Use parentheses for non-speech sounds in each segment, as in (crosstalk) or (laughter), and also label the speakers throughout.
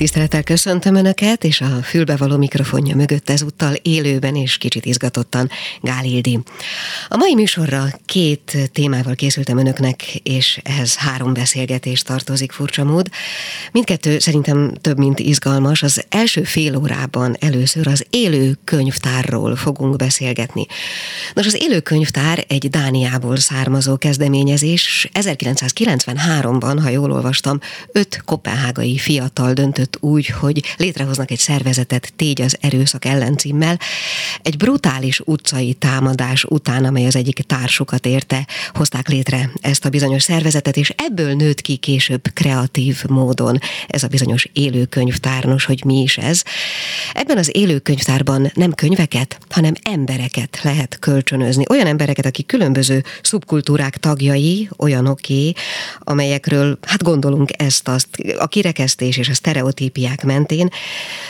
Speaker 1: Tisztelettel köszöntöm Önöket, és a fülbevaló mikrofonja mögött ezúttal élőben és kicsit izgatottan Gál. A mai műsorra két témával készültem Önöknek, és ehhez három beszélgetés tartozik furcsa mód. Mindkettő szerintem több, mint izgalmas. Az első fél órában először az élő könyvtárról fogunk beszélgetni. Nos, az élő könyvtár egy Dániából származó kezdeményezés. 1993-ban, ha jól olvastam, öt kopenhágai fiatal döntött döntött úgy, hogy létrehoznak egy szervezetet tégy az erőszak ellencímmel. Egy brutális utcai támadás után, amely az egyik társukat érte, hozták létre ezt a bizonyos szervezetet, és ebből nőtt ki később kreatív módon ez a bizonyos élőkönyvtárnos, hogy mi is ez. Ebben az élőkönyvtárban nem könyveket, hanem embereket lehet kölcsönözni. Olyan embereket, akik különböző szubkultúrák tagjai, olyanoké, amelyekről, hát gondolunk ezt, azt, a kirekesztés és a sztereotíp sztereotípiák mentén.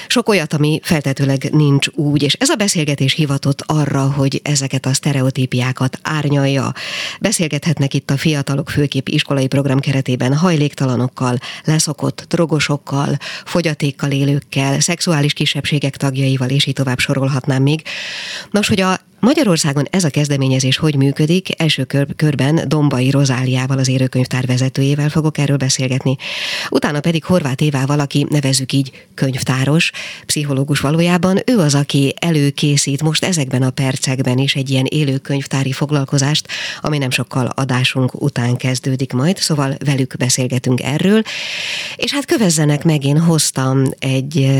Speaker 1: Sok olyat, ami feltetőleg nincs úgy, és ez a beszélgetés hivatott arra, hogy ezeket a sztereotípiákat árnyalja. Beszélgethetnek itt a fiatalok főkép iskolai program keretében hajléktalanokkal, leszokott drogosokkal, fogyatékkal élőkkel, szexuális kisebbségek tagjaival, és így tovább sorolhatnám még. Nos, hogy a Magyarországon ez a kezdeményezés hogy működik? Első kör, körben Dombai Rozáliával, az érőkönyvtár vezetőjével fogok erről beszélgetni. Utána pedig Horváth Évával, aki nevezük így könyvtáros, pszichológus valójában. Ő az, aki előkészít most ezekben a percekben is egy ilyen élő könyvtári foglalkozást, ami nem sokkal adásunk után kezdődik majd, szóval velük beszélgetünk erről. És hát kövezzenek meg, én hoztam egy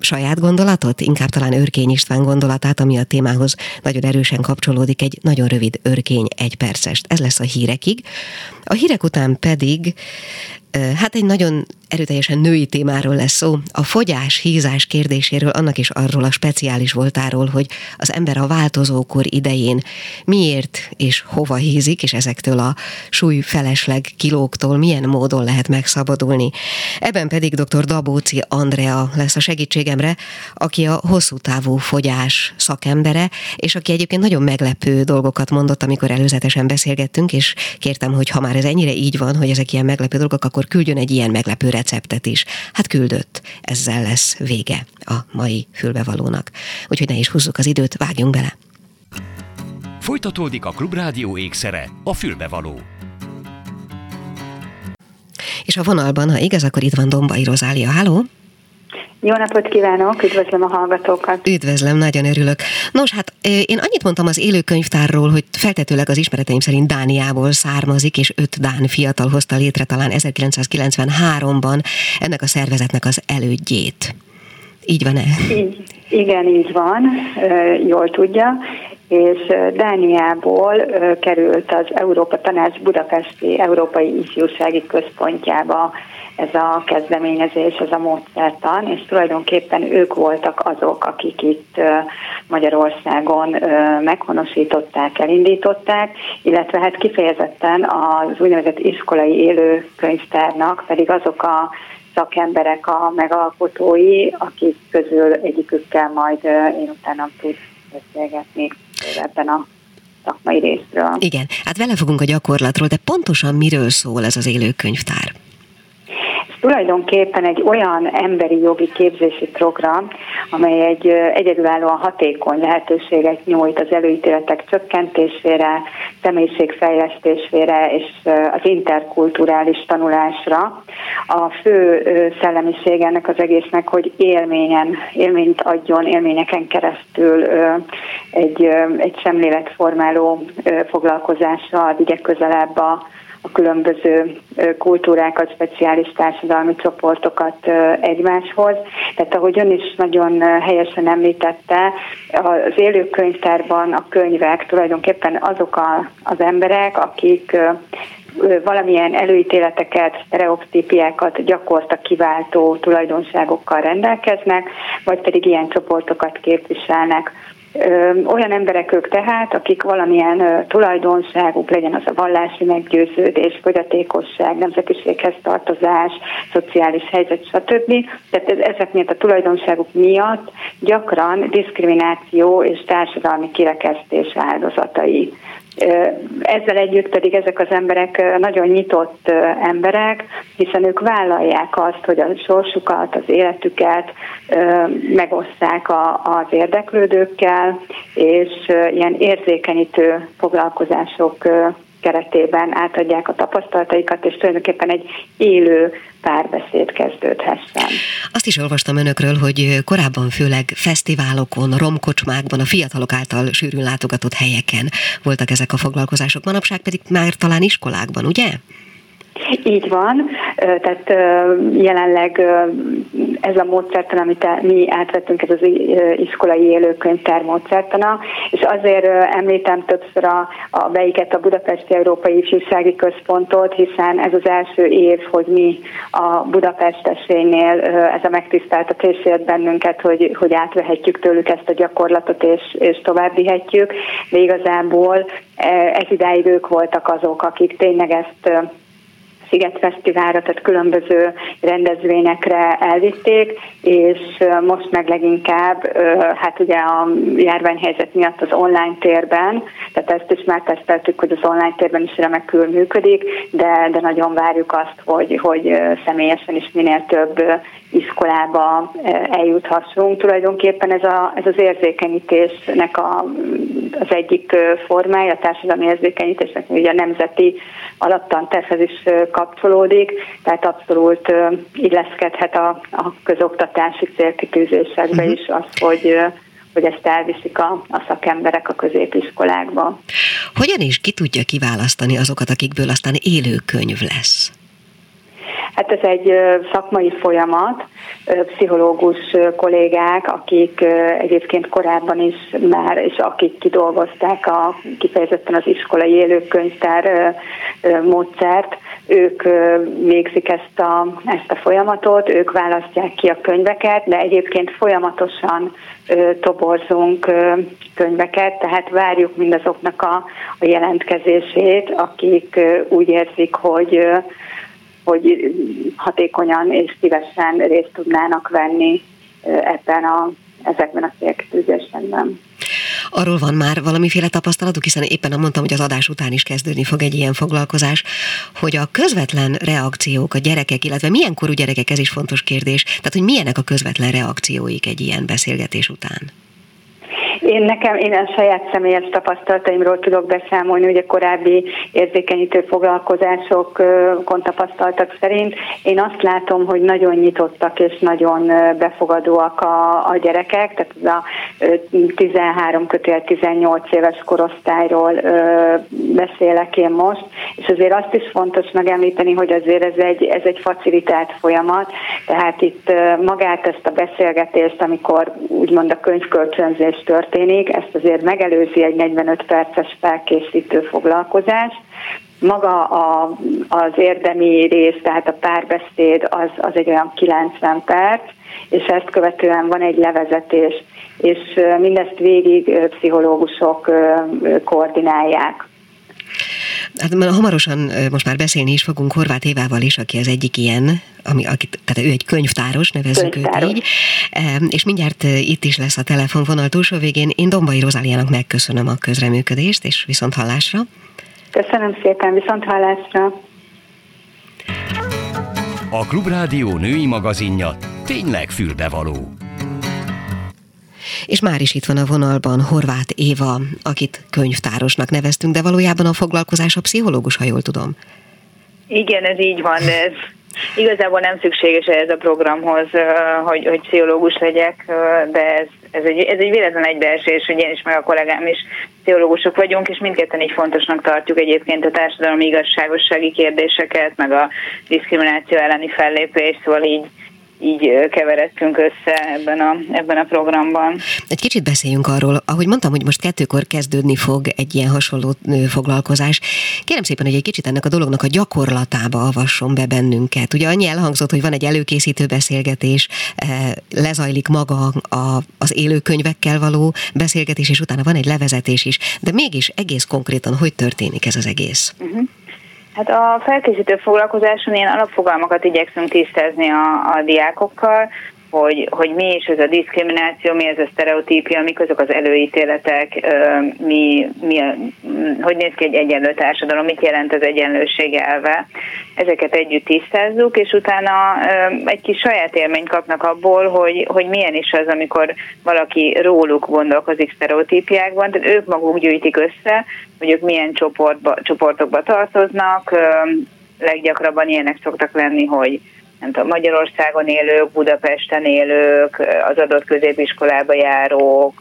Speaker 1: saját gondolatot, inkább talán Örkény István gondolatát, ami a témához nagyon erősen kapcsolódik, egy nagyon rövid örkény egy percest. Ez lesz a hírekig. A hírek után pedig hát egy nagyon erőteljesen női témáról lesz szó, a fogyás, hízás kérdéséről, annak is arról a speciális voltáról, hogy az ember a változókor idején miért és hova hízik, és ezektől a súly felesleg kilóktól milyen módon lehet megszabadulni. Ebben pedig dr. Dabóci Andrea lesz a segítségemre, aki a hosszú távú fogyás szakembere, és aki egyébként nagyon meglepő dolgokat mondott, amikor előzetesen beszélgettünk, és kértem, hogy ha már ez ennyire így van, hogy ezek ilyen meglepő dolgok, akkor küldjön egy ilyen meglepő receptet is. Hát küldött. Ezzel lesz vége a mai fülbevalónak. Úgyhogy ne is húzzuk az időt, vágjunk bele.
Speaker 2: Folytatódik a Klubrádió ékszere, a fülbevaló.
Speaker 1: És a vonalban, ha igaz, akkor itt van Dombai Rozália. Háló!
Speaker 3: Jó napot kívánok, üdvözlöm a hallgatókat.
Speaker 1: Üdvözlöm, nagyon örülök. Nos, hát én annyit mondtam az élőkönyvtárról, hogy feltetőleg az ismereteim szerint Dániából származik, és öt Dán fiatal hozta létre talán 1993-ban ennek a szervezetnek az elődjét. Így van-e?
Speaker 3: Így, igen, így van, jól tudja és Dániából került az Európa Tanács Budapesti Európai Ifjúsági Központjába ez a kezdeményezés, ez a módszertan, és tulajdonképpen ők voltak azok, akik itt Magyarországon meghonosították, elindították, illetve hát kifejezetten az úgynevezett iskolai élő könyvtárnak pedig azok a szakemberek a megalkotói, akik közül egyikükkel majd én utána tud beszélgetni ebben a szakmai részről.
Speaker 1: Igen, hát vele fogunk a gyakorlatról, de pontosan miről szól ez az élő könyvtár?
Speaker 3: Tulajdonképpen egy olyan emberi jogi képzési program, amely egy egyedülállóan hatékony lehetőséget nyújt az előítéletek csökkentésére, személyiségfejlesztésére és az interkulturális tanulásra. A fő szellemiség ennek az egésznek, hogy élményen, élményt adjon, élményeken keresztül egy, egy szemléletformáló foglalkozással vigye közelebb a a különböző kultúrákat, speciális társadalmi csoportokat egymáshoz. Tehát ahogy ön is nagyon helyesen említette, az élőkönyvtárban a könyvek tulajdonképpen azok a, az emberek, akik valamilyen előítéleteket, stereotípiákat gyakorta kiváltó tulajdonságokkal rendelkeznek, vagy pedig ilyen csoportokat képviselnek olyan emberek ők tehát, akik valamilyen tulajdonságuk, legyen az a vallási meggyőződés, fogyatékosság, nemzetiséghez tartozás, szociális helyzet, stb. Tehát ezek miatt a tulajdonságuk miatt gyakran diszkrimináció és társadalmi kirekesztés áldozatai. Ezzel együtt pedig ezek az emberek nagyon nyitott emberek, hiszen ők vállalják azt, hogy a sorsukat, az életüket megoszták az érdeklődőkkel, és ilyen érzékenyítő foglalkozások keretében átadják a tapasztalataikat, és tulajdonképpen egy élő párbeszéd kezdődhessen.
Speaker 1: Azt is olvastam önökről, hogy korábban főleg fesztiválokon, romkocsmákban, a fiatalok által sűrűn látogatott helyeken voltak ezek a foglalkozások, manapság pedig már talán iskolákban, ugye?
Speaker 3: Így van, tehát jelenleg ez a módszertan, amit mi átvettünk, ez az iskolai élőkönyvtár módszertana, és azért említem többször a, a beiket a Budapesti Európai Ifjúsági Központot, hiszen ez az első év, hogy mi a Budapestesénynél ez a megtiszteltetés ért bennünket, hogy, hogy átvehetjük tőlük ezt a gyakorlatot, és, és tovább vihetjük, de igazából ez idáig ők voltak azok, akik tényleg ezt Sziget Fesztiválra, tehát különböző rendezvényekre elvitték, és most meg leginkább, hát ugye a járványhelyzet miatt az online térben, tehát ezt is már teszteltük, hogy az online térben is remekül működik, de, de nagyon várjuk azt, hogy, hogy személyesen is minél több iskolába eljuthassunk. Tulajdonképpen ez, a, ez az érzékenyítésnek a, az egyik formája, a társadalmi érzékenyítésnek, ugye a nemzeti alaptantervhez is kapcsolódik, tehát abszolút illeszkedhet a, a közoktatási célkitűzésekbe uh-huh. is az, hogy hogy ezt elviszik a, a szakemberek a középiskolákba.
Speaker 1: Hogyan is ki tudja kiválasztani azokat, akikből aztán élő könyv lesz?
Speaker 3: Hát ez egy szakmai folyamat, pszichológus kollégák, akik egyébként korábban is már, és akik kidolgozták a, kifejezetten az iskolai élőkönyvtár módszert, ők végzik ezt a, ezt a folyamatot, ők választják ki a könyveket, de egyébként folyamatosan toborzunk könyveket, tehát várjuk mindazoknak a, a jelentkezését, akik úgy érzik, hogy hogy hatékonyan és szívesen részt tudnának venni ebben a, ezekben a célkitűzésekben.
Speaker 1: Arról van már valamiféle tapasztalatuk, hiszen éppen mondtam, hogy az adás után is kezdődni fog egy ilyen foglalkozás, hogy a közvetlen reakciók a gyerekek, illetve milyen korú gyerekek, ez is fontos kérdés, tehát hogy milyenek a közvetlen reakcióik egy ilyen beszélgetés után?
Speaker 3: Én nekem, én a saját személyes tapasztalataimról tudok beszámolni, ugye korábbi érzékenyítő foglalkozásokon tapasztaltak szerint. Én azt látom, hogy nagyon nyitottak és nagyon befogadóak a, a gyerekek, tehát az a 13 kötél 18 éves korosztályról beszélek én most, és azért azt is fontos megemlíteni, hogy azért ez egy, ez egy facilitált folyamat, tehát itt magát ezt a beszélgetést, amikor úgymond a könyvkölcsönzés történik, történik, ezt azért megelőzi egy 45 perces felkészítő foglalkozás. Maga a, az érdemi rész, tehát a párbeszéd az, az egy olyan 90 perc, és ezt követően van egy levezetés, és mindezt végig pszichológusok koordinálják.
Speaker 1: Hát hamarosan most már beszélni is fogunk Horváth Évával is, aki az egyik ilyen, ami, aki, tehát ő egy könyvtáros, nevezzük könyvtáros. őt így, és mindjárt itt is lesz a telefonvonal túlsó végén. Én Dombai Rozáliának megköszönöm a közreműködést, és viszont hallásra.
Speaker 3: Köszönöm szépen, viszont hallásra.
Speaker 2: A Klubrádió női magazinja tényleg fülbevaló.
Speaker 1: És már is itt van a vonalban Horváth Éva, akit könyvtárosnak neveztünk, de valójában a foglalkozás a pszichológus, ha jól tudom.
Speaker 4: Igen, ez így van, de ez igazából nem szükséges ez a programhoz, hogy, hogy pszichológus legyek, de ez, ez, egy, ez egy véletlen egybeesés, hogy én is meg a kollégám is pszichológusok vagyunk, és mindketten így fontosnak tartjuk egyébként a társadalmi igazságossági kérdéseket, meg a diszkrimináció elleni fellépést, szóval így így keveredtünk össze ebben a, ebben a programban.
Speaker 1: Egy kicsit beszéljünk arról, ahogy mondtam, hogy most kettőkor kezdődni fog egy ilyen hasonló foglalkozás. Kérem szépen, hogy egy kicsit ennek a dolognak a gyakorlatába avasson be bennünket. Ugye annyi elhangzott, hogy van egy előkészítő beszélgetés, lezajlik maga a, az élőkönyvekkel való beszélgetés, és utána van egy levezetés is. De mégis egész konkrétan hogy történik ez az egész? Uh-huh.
Speaker 4: Hát a felkészítő foglalkozáson ilyen alapfogalmakat igyekszünk tisztázni a, a diákokkal. Hogy, hogy mi is ez a diszkrimináció, mi ez a sztereotípia, mik azok az előítéletek, mi, mi, hogy néz ki egy egyenlő társadalom, mit jelent az egyenlőség elve. Ezeket együtt tisztázzuk, és utána egy kis saját élményt kapnak abból, hogy, hogy milyen is az, amikor valaki róluk gondolkozik sztereotípiákban, tehát ők maguk gyűjtik össze, hogy ők milyen csoportba, csoportokba tartoznak, leggyakrabban ilyenek szoktak lenni, hogy nem tudom, Magyarországon élők, Budapesten élők, az adott középiskolába járók,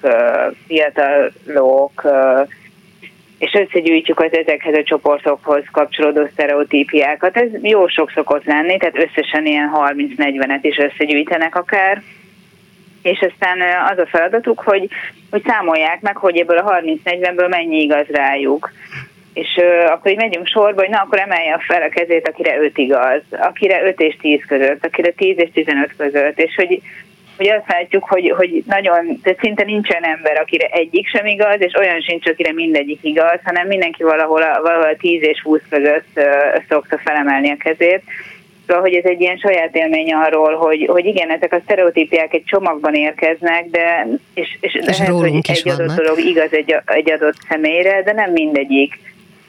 Speaker 4: fiatalok, és összegyűjtjük az ezekhez a csoportokhoz kapcsolódó sztereotípiákat. Ez jó sok szokott lenni, tehát összesen ilyen 30-40-et is összegyűjtenek akár, és aztán az a feladatuk, hogy, hogy számolják meg, hogy ebből a 30-40-ből mennyi igaz rájuk és akkor így megyünk sorba, hogy na, akkor emelje fel a kezét, akire 5 igaz, akire 5 és 10 között, akire 10 és 15 között, és hogy hogy azt látjuk, hogy, hogy nagyon, tehát szinte nincsen ember, akire egyik sem igaz, és olyan sincs, akire mindegyik igaz, hanem mindenki valahol, valahol 10 és 20 között uh, szokta felemelni a kezét. Szóval, hogy ez egy ilyen saját élmény arról, hogy, hogy igen, ezek a sztereotípiák egy csomagban érkeznek, de és, és, és lehet, hogy egy adott dolog igaz egy, egy adott személyre, de nem mindegyik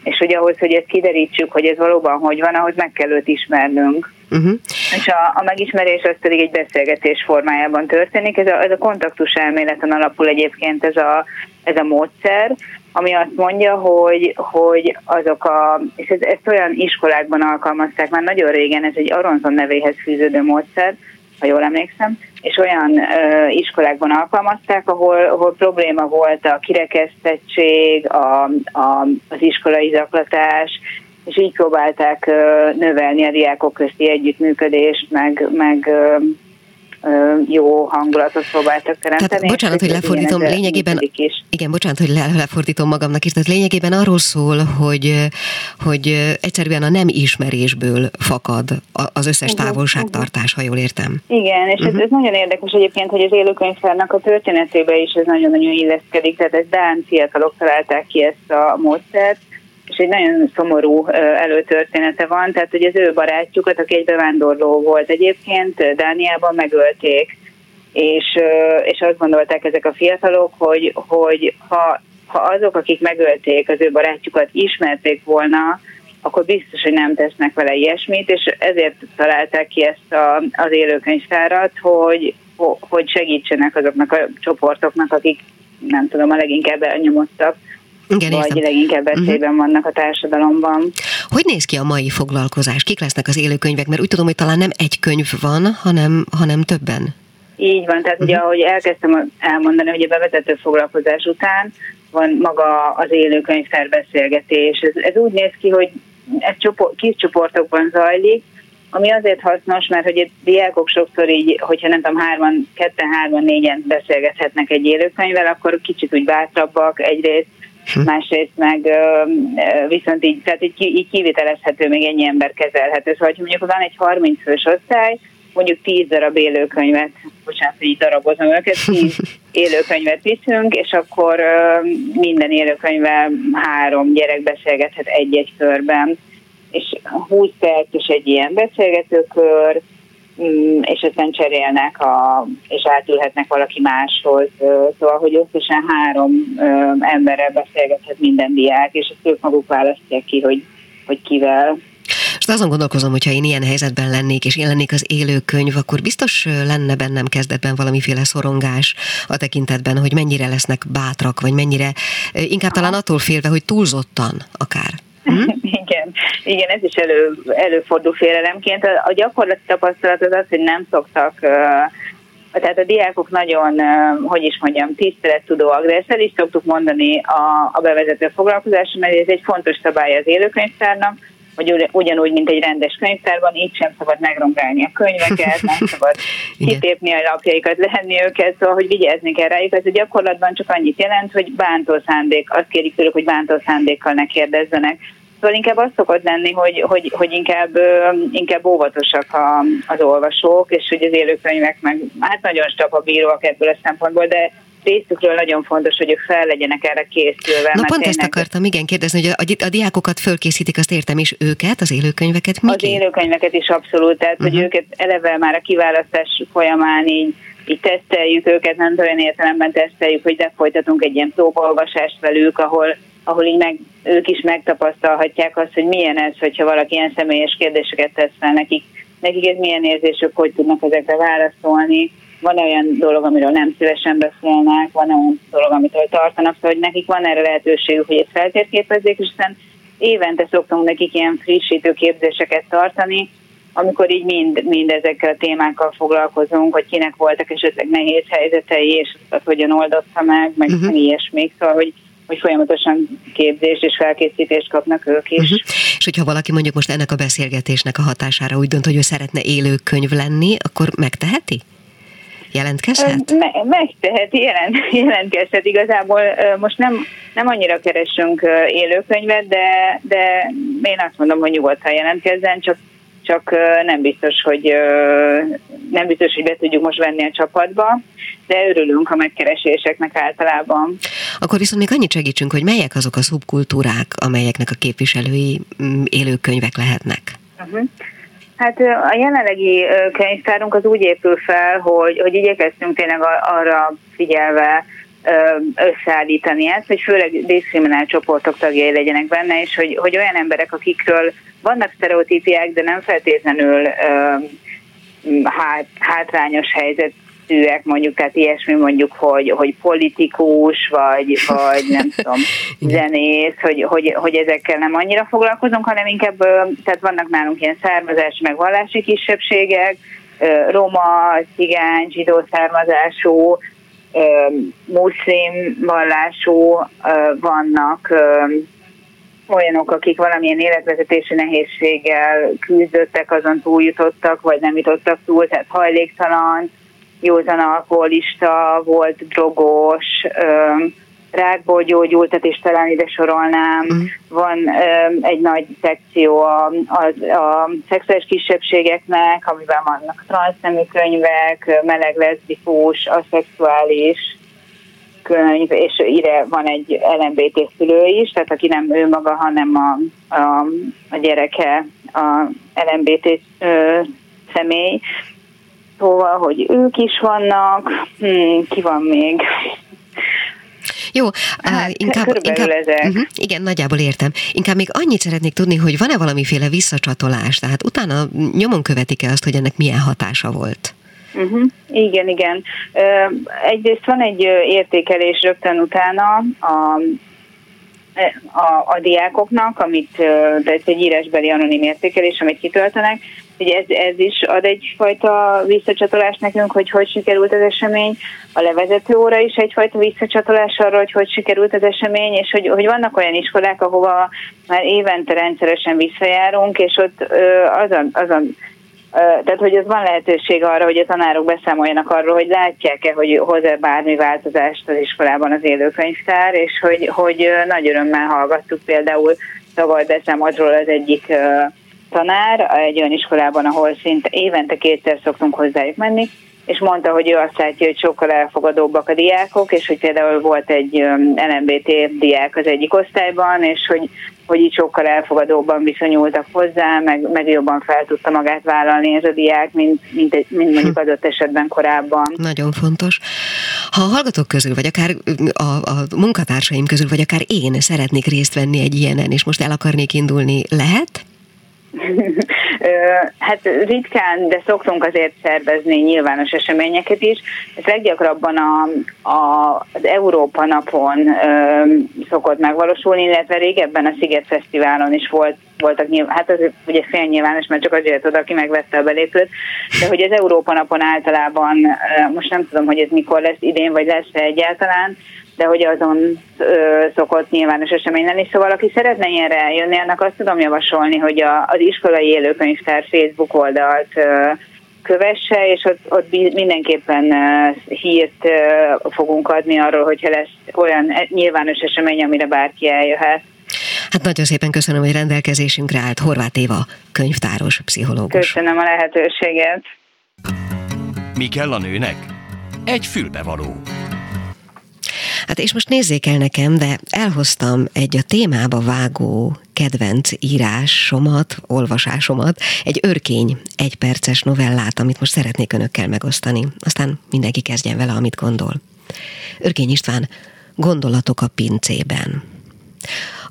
Speaker 4: és hogy ahhoz, hogy ezt kiderítsük, hogy ez valóban hogy van, ahhoz meg kell őt ismernünk. Uh-huh. És a, a megismerés az pedig egy beszélgetés formájában történik. Ez a, ez a kontaktus elméleten alapul egyébként ez a, ez a módszer, ami azt mondja, hogy, hogy azok a, és ez, ezt olyan iskolákban alkalmazták már nagyon régen, ez egy Aronson nevéhez fűződő módszer, ha jól emlékszem, és olyan ö, iskolákban alkalmazták, ahol, ahol probléma volt a kirekesztettség, a, a, az iskolai zaklatás, és így próbálták ö, növelni a diákok közti együttműködést, meg, meg ö, jó hangulatot próbáltak teremteni.
Speaker 1: Tehát, bocsánat, hogy lefordítom, lényegében, is. igen, bocsánat, hogy le, lefordítom magamnak is, tehát lényegében arról szól, hogy, hogy egyszerűen a nem ismerésből fakad az összes uh-huh, távolságtartás, ha jól értem.
Speaker 4: Igen, és uh-huh. ez, mhm. ez nagyon érdekes egyébként, hogy az élőkönyvtárnak a történetébe is ez nagyon-nagyon illeszkedik, tehát ez Dán fiatalok találták ki ezt a módszert, és egy nagyon szomorú előtörténete van, tehát hogy az ő barátjukat, aki egy bevándorló volt egyébként, Dániában megölték, és, és azt gondolták ezek a fiatalok, hogy, hogy ha, ha azok, akik megölték az ő barátjukat ismerték volna, akkor biztos, hogy nem tesznek vele ilyesmit, és ezért találták ki ezt a, az élőkönyvtárat, hogy, hogy segítsenek azoknak a csoportoknak, akik nem tudom, a leginkább elnyomottak igen, vagy értem. leginkább veszélyben uh-huh. vannak a társadalomban.
Speaker 1: Hogy néz ki a mai foglalkozás? Kik lesznek az élőkönyvek? Mert úgy tudom, hogy talán nem egy könyv van, hanem, hanem többen.
Speaker 4: Így van, tehát uh-huh. ugye ahogy elkezdtem elmondani, hogy a bevezető foglalkozás után van maga az élőkönyvtár beszélgetés. Ez, ez úgy néz ki, hogy ez csoport, kis csoportokban zajlik, ami azért hasznos, mert hogy a diákok sokszor így, hogyha nem tudom, hárman, ketten, hárman, négyen beszélgethetnek egy élőkönyvvel, akkor kicsit úgy bátrabbak egyrészt, hm. másrészt meg viszont így, tehát így, így kivitelezhető, még ennyi ember kezelhető. Szóval, hogy mondjuk van egy 30 fős osztály, mondjuk 10 darab élőkönyvet, bocsánat, hogy így darabozom őket, 10 (laughs) élőkönyvet viszünk, és akkor minden élőkönyvvel három gyerek beszélgethet egy-egy körben. És 20 perc egy ilyen beszélgetőkör, és aztán cserélnek, a, és átülhetnek valaki máshoz. Szóval, hogy összesen három emberrel beszélgethet minden diák, és ezt ők maguk választják ki, hogy, hogy kivel.
Speaker 1: És azon gondolkozom, hogyha én ilyen helyzetben lennék, és én lennék az élő könyv, akkor biztos lenne bennem kezdetben valamiféle szorongás a tekintetben, hogy mennyire lesznek bátrak, vagy mennyire, inkább talán attól félve, hogy túlzottan akár.
Speaker 4: Hm? (laughs) igen, igen, ez is elő, előfordul félelemként. A, a gyakorlati tapasztalat az az, hogy nem szoktak tehát a diákok nagyon, hogy is mondjam, tisztelettudóak, de ezt el is szoktuk mondani a, a bevezető foglalkozáson, mert ez egy fontos szabály az élőkönyvtárnak, hogy ugyanúgy, mint egy rendes könyvtárban, így sem szabad megrongálni a könyveket, nem szabad (laughs) kitépni a lapjaikat, lehenni őket, szóval, hogy vigyázni kell rájuk. Ez a gyakorlatban csak annyit jelent, hogy bántó szándék, azt kérik tőlük, hogy bántó szándékkal ne kérdezzenek. Szóval inkább az szokott lenni, hogy, hogy, hogy inkább, inkább óvatosak a, az olvasók, és hogy az élőkönyvek meg hát nagyon bíróak ebből a szempontból, de részükről nagyon fontos, hogy ők fel legyenek erre készülve.
Speaker 1: Na pont ezt akartam, igen, kérdezni, hogy a, a diákokat fölkészítik, azt értem, és őket, az élőkönyveket
Speaker 4: mi? Az élőkönyveket is abszolút, tehát uh-huh. hogy őket eleve már a kiválasztás folyamán így így teszteljük őket, nem olyan értelemben teszteljük, hogy de folytatunk egy ilyen próbaolvasást velük, ahol, ahol így meg, ők is megtapasztalhatják azt, hogy milyen ez, hogyha valaki ilyen személyes kérdéseket tesz fel nekik, nekik ez milyen érzésük, hogy tudnak ezekre válaszolni. Van olyan dolog, amiről nem szívesen beszélnek, van olyan dolog, amitől tartanak, szóval hogy nekik van erre lehetőségük, hogy ezt feltérképezzék, és aztán évente szoktunk nekik ilyen frissítő képzéseket tartani, amikor így mind, mind ezekkel a témákkal foglalkozunk, hogy kinek voltak esetleg nehéz helyzetei, és azt hogyan oldotta meg, meg uh-huh. ilyesmik, szóval, hogy hogy folyamatosan képzést és felkészítést kapnak ők is. Uh-huh.
Speaker 1: És hogyha valaki mondjuk most ennek a beszélgetésnek a hatására úgy dönt, hogy ő szeretne élő könyv lenni, akkor megteheti? Jelentkezhet?
Speaker 4: Me- megteheti, jelent, (laughs) jelentkezhet. Igazából most nem, nem annyira keresünk élőkönyvet, de, de én azt mondom, hogy nyugodtan jelentkezzen, csak csak nem biztos, hogy nem biztos, hogy be tudjuk most venni a csapatba, de örülünk a megkereséseknek általában.
Speaker 1: Akkor viszont még annyit segítsünk, hogy melyek azok a szubkultúrák, amelyeknek a képviselői mm, élőkönyvek lehetnek? Uh-huh.
Speaker 4: Hát a jelenlegi könyvtárunk az úgy épül fel, hogy, hogy igyekeztünk tényleg arra figyelve összeállítani ezt, hogy főleg diszkriminált csoportok tagjai legyenek benne, és hogy, hogy olyan emberek, akikről vannak sztereotípiák, de nem feltétlenül hát, hátrányos helyzet szűek, mondjuk, tehát ilyesmi mondjuk, hogy, hogy politikus, vagy, vagy nem (laughs) tudom, zenész, hogy, hogy, hogy ezekkel nem annyira foglalkozunk, hanem inkább, tehát vannak nálunk ilyen származási, meg vallási kisebbségek, roma, cigány, zsidó származású, muszlim vallású vannak olyanok, akik valamilyen életvezetési nehézséggel küzdöttek, azon túljutottak, vagy nem jutottak túl, tehát hajléktalan, józan alkoholista, volt drogos, rákból gyógyult, tehát is talán ide sorolnám. Mm. Van egy nagy szekció a, a, a szexuális kisebbségeknek, amiben vannak transznemű könyvek, meleg, leszbikus, aszexuális, könyv, és ide van egy LMBT szülő is, tehát aki nem ő maga, hanem a, a, a gyereke a LMBT ö, személy. Szóval, hogy ők is vannak, hmm, ki van még?
Speaker 1: Jó, hát, inkább, inkább uh-huh, igen, nagyjából értem. Inkább még annyit szeretnék tudni, hogy van-e valamiféle visszacsatolás, tehát utána nyomon követik-e azt, hogy ennek milyen hatása volt?
Speaker 4: Uh-huh. Igen, igen. Egyrészt van egy értékelés rögtön utána a a, a diákoknak, amit, de ez egy írásbeli anonim értékelés, amit kitöltenek, hogy ez, ez is ad egyfajta visszacsatolást nekünk, hogy hogy sikerült az esemény, a levezető óra is egyfajta visszacsatolás arra, hogy hogy sikerült az esemény, és hogy, hogy vannak olyan iskolák, ahova már évente rendszeresen visszajárunk, és ott azon, azon tehát, hogy ez van lehetőség arra, hogy a tanárok beszámoljanak arról, hogy látják-e, hogy hoz-e bármi változást az iskolában az élőkönyvtár, és hogy, hogy nagy örömmel hallgattuk például tavaly beszámolt róla az egyik tanár egy olyan iskolában, ahol szinte évente kétszer szoktunk hozzájuk menni, és mondta, hogy ő azt látja, hogy sokkal elfogadóbbak a diákok, és hogy például volt egy LMBT diák az egyik osztályban, és hogy, hogy így sokkal elfogadóbban viszonyultak hozzá, meg, meg jobban fel tudta magát vállalni ez a diák, mint, mint, mint mondjuk adott esetben korábban.
Speaker 1: Nagyon fontos. Ha a hallgatók közül, vagy akár a, a munkatársaim közül, vagy akár én szeretnék részt venni egy ilyenen, és most el akarnék indulni, lehet?
Speaker 4: Hát ritkán, de szoktunk azért szervezni nyilvános eseményeket is. Ez leggyakrabban a, a, az Európa napon ö, szokott megvalósulni, illetve régebben a Sziget Fesztiválon is volt voltak nyilván, hát az ugye fél nyilvános, mert csak azért oda, aki megvette a belépőt, de hogy az Európa napon általában, most nem tudom, hogy ez mikor lesz idén, vagy lesz egyáltalán, de hogy azon ö, szokott nyilvános esemény lenni. Szóval aki szeretne ilyenre eljönni, annak azt tudom javasolni, hogy a, az iskolai élőkönyvtár Facebook oldalt ö, kövesse, és ott, ott mindenképpen hírt fogunk adni arról, hogyha lesz olyan e, nyilvános esemény, amire bárki eljöhet.
Speaker 1: Hát nagyon szépen köszönöm, hogy rendelkezésünkre állt Horváth Éva, könyvtáros, pszichológus.
Speaker 4: Köszönöm a lehetőséget.
Speaker 2: Mi kell a nőnek? Egy fülbevaló.
Speaker 1: Hát és most nézzék el nekem, de elhoztam egy a témába vágó kedvenc írásomat, olvasásomat, egy örkény, egy perces novellát, amit most szeretnék önökkel megosztani. Aztán mindenki kezdjen vele, amit gondol. Örkény István, gondolatok a pincében.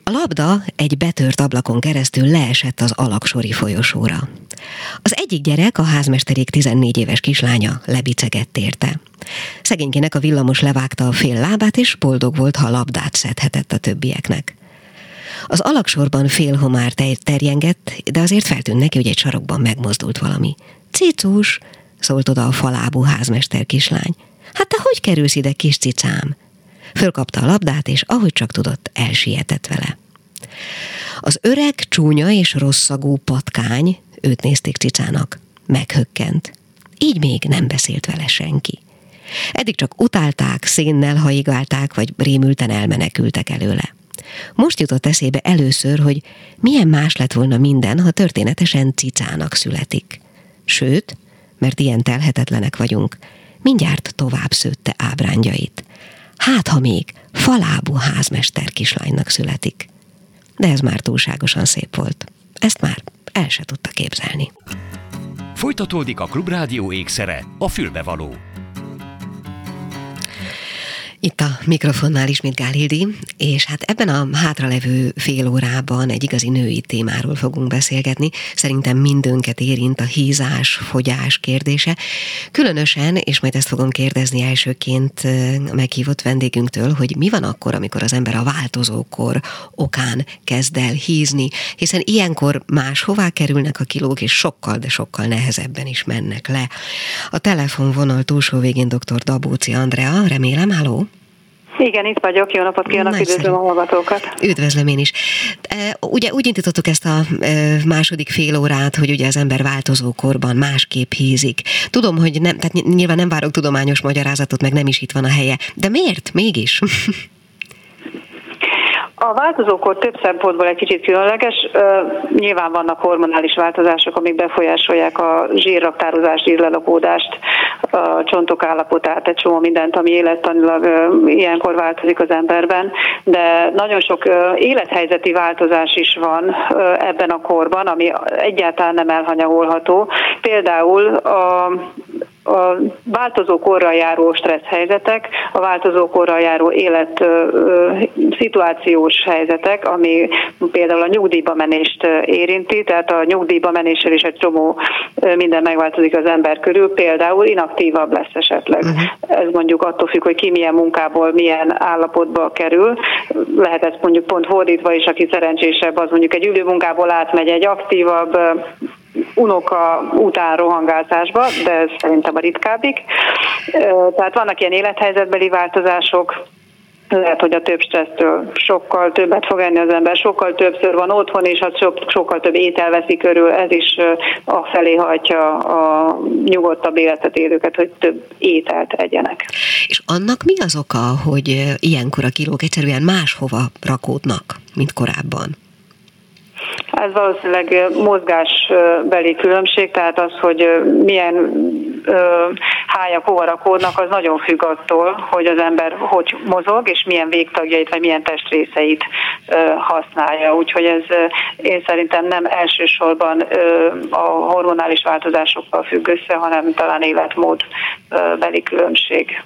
Speaker 1: A labda egy betört ablakon keresztül leesett az alaksori folyosóra. Az egyik gyerek, a házmesterék 14 éves kislánya lebicegett érte. Szegénykének a villamos levágta a fél lábát, és boldog volt, ha labdát szedhetett a többieknek. Az alaksorban fél homár terjengett, de azért feltűnt neki, hogy egy sarokban megmozdult valami. Cicus, szólt oda a falábú házmester kislány. Hát te hogy kerülsz ide, kis cicám? Fölkapta a labdát, és ahogy csak tudott, elsietett vele. Az öreg, csúnya és rosszagú patkány, őt nézték cicának, meghökkent. Így még nem beszélt vele senki. Eddig csak utálták, szénnel haigálták, vagy rémülten elmenekültek előle. Most jutott eszébe először, hogy milyen más lett volna minden, ha történetesen cicának születik. Sőt, mert ilyen telhetetlenek vagyunk, mindjárt tovább szőtte ábrányait. Hát, ha még falábú házmester kislánynak születik. De ez már túlságosan szép volt. Ezt már el se tudta képzelni.
Speaker 2: Folytatódik a Klubrádió ékszere, a fülbevaló.
Speaker 1: Itt a mikrofonnál ismét Gálildi, és hát ebben a hátralevő fél órában egy igazi női témáról fogunk beszélgetni. Szerintem mindönket érint a hízás, fogyás kérdése. Különösen, és majd ezt fogom kérdezni elsőként a meghívott vendégünktől, hogy mi van akkor, amikor az ember a változókor okán kezd el hízni, hiszen ilyenkor máshová kerülnek a kilók, és sokkal, de sokkal nehezebben is mennek le. A telefonvonal túlsó végén dr. Dabóci Andrea, remélem, halló?
Speaker 5: Igen, itt vagyok. Jó napot kívánok, üdvözlöm a hallgatókat.
Speaker 1: Üdvözlöm én is. Ugye úgy indítottuk ezt a második fél órát, hogy ugye az ember változó korban másképp hízik. Tudom, hogy nem, tehát nyilván nem várok tudományos magyarázatot, meg nem is itt van a helye. De miért mégis? (laughs)
Speaker 5: A változókor több szempontból egy kicsit különleges. Nyilván vannak hormonális változások, amik befolyásolják a zsírraktározás, zsírlelakódást, a csontok állapotát, egy csomó mindent, ami élettanilag ilyenkor változik az emberben, de nagyon sok élethelyzeti változás is van ebben a korban, ami egyáltalán nem elhanyagolható. Például a a változó korral járó stressz helyzetek, a változó korral járó élet szituációs helyzetek, ami például a nyugdíjba menést érinti, tehát a nyugdíjba menéssel is egy csomó minden megváltozik az ember körül, például inaktívabb lesz esetleg. Uh-huh. Ez mondjuk attól függ, hogy ki milyen munkából, milyen állapotba kerül. Lehet ez mondjuk pont fordítva is, aki szerencsésebb, az mondjuk egy ülőmunkából átmegy egy aktívabb, unoka után rohangáltásba, de ez szerintem a ritkábbik. Tehát vannak ilyen élethelyzetbeli változások, lehet, hogy a több stressztől sokkal többet fog enni az ember, sokkal többször van otthon, és hát sokkal több étel veszi körül, ez is a felé hajtja a nyugodtabb életet élőket, hogy több ételt egyenek.
Speaker 1: És annak mi az oka, hogy ilyenkor a kilók egyszerűen máshova rakódnak, mint korábban?
Speaker 5: Ez valószínűleg mozgásbeli különbség, tehát az, hogy milyen hájak hova rakódnak, az nagyon függ attól, hogy az ember hogy mozog, és milyen végtagjait, vagy milyen testrészeit használja. Úgyhogy ez én szerintem nem elsősorban a hormonális változásokkal függ össze, hanem talán életmód beli különbség.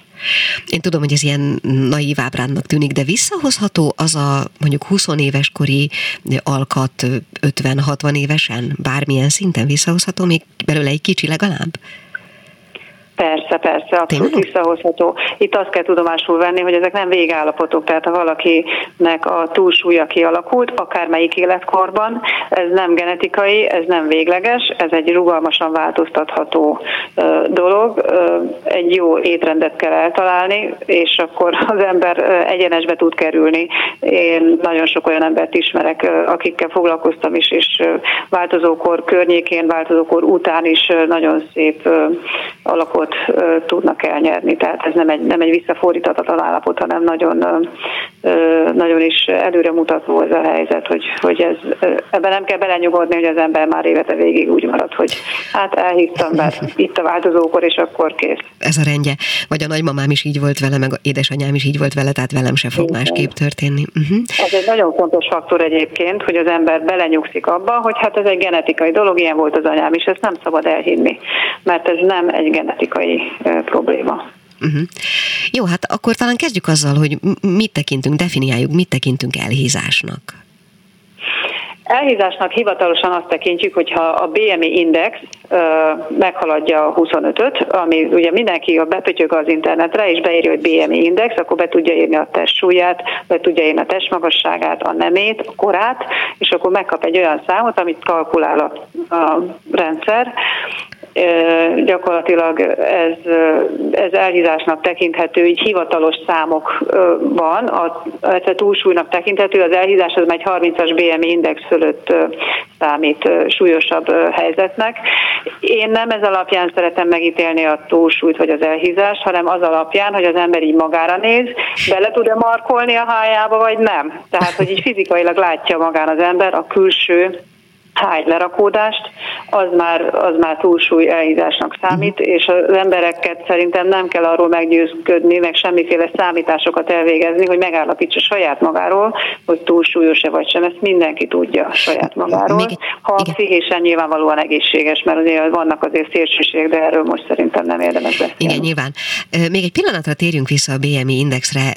Speaker 1: Én tudom, hogy ez ilyen naív ábránnak tűnik, de visszahozható az a mondjuk 20 éves kori alkat 50-60 évesen, bármilyen szinten visszahozható, még belőle egy kicsi legalább?
Speaker 5: Persze, persze, abszolút visszahozható. Itt azt kell tudomásul venni, hogy ezek nem végállapotok, tehát ha valakinek a túlsúlya kialakult, akármelyik életkorban, ez nem genetikai, ez nem végleges, ez egy rugalmasan változtatható dolog. Egy jó étrendet kell eltalálni, és akkor (laughs) az ember egyenesbe tud kerülni. Én nagyon sok olyan embert ismerek, akikkel foglalkoztam is, és változókor környékén, változókor után is nagyon szép alakult jogot tudnak elnyerni. Tehát ez nem egy, nem egy visszafordíthatatlan állapot, hanem nagyon, nagyon is előremutató ez a helyzet, hogy, hogy ez, ebben nem kell belenyugodni, hogy az ember már élete végig úgy marad, hogy hát elhívtam, mert (laughs) itt a változókor, és akkor kész.
Speaker 1: Ez a rendje. Vagy a nagymamám is így volt vele, meg a édesanyám is így volt vele, tehát velem se fog másképp történni. Uh-huh.
Speaker 5: Ez egy nagyon fontos faktor egyébként, hogy az ember belenyugszik abba, hogy hát ez egy genetikai dolog, ilyen volt az anyám is, ezt nem szabad elhinni, mert ez nem egy genetikai probléma.
Speaker 1: Uh-huh. Jó, hát akkor talán kezdjük azzal, hogy mit tekintünk, definiáljuk, mit tekintünk elhízásnak.
Speaker 5: Elhízásnak hivatalosan azt tekintjük, hogyha a BMI index ö, meghaladja a 25-öt, ami ugye mindenki a bepötyög az internetre, és beírja, hogy BMI index, akkor be tudja írni a testsúlyát, be tudja írni a testmagasságát, a nemét, a korát, és akkor megkap egy olyan számot, amit kalkulál a, a rendszer, gyakorlatilag ez, ez elhízásnak tekinthető, így hivatalos számokban, ez a túlsúlynak tekinthető, az elhízás az egy 30-as BMI index fölött számít súlyosabb helyzetnek. Én nem ez alapján szeretem megítélni a túlsúlyt vagy az elhízást, hanem az alapján, hogy az ember így magára néz, bele tud-e markolni a hájába, vagy nem. Tehát, hogy így fizikailag látja magán az ember a külső háj lerakódást, az már, az már túlsúly elhízásnak számít, uh-huh. és az embereket szerintem nem kell arról meggyőzködni, meg semmiféle számításokat elvégezni, hogy megállapítsa saját magáról, hogy túlsúlyos-e vagy sem. Ezt mindenki tudja saját magáról. Ha igen. pszichésen nyilvánvalóan egészséges, mert azért vannak azért szélsőségek, de erről most szerintem nem érdemes beszélni.
Speaker 1: Igen, nyilván. Még egy pillanatra térjünk vissza a BMI indexre.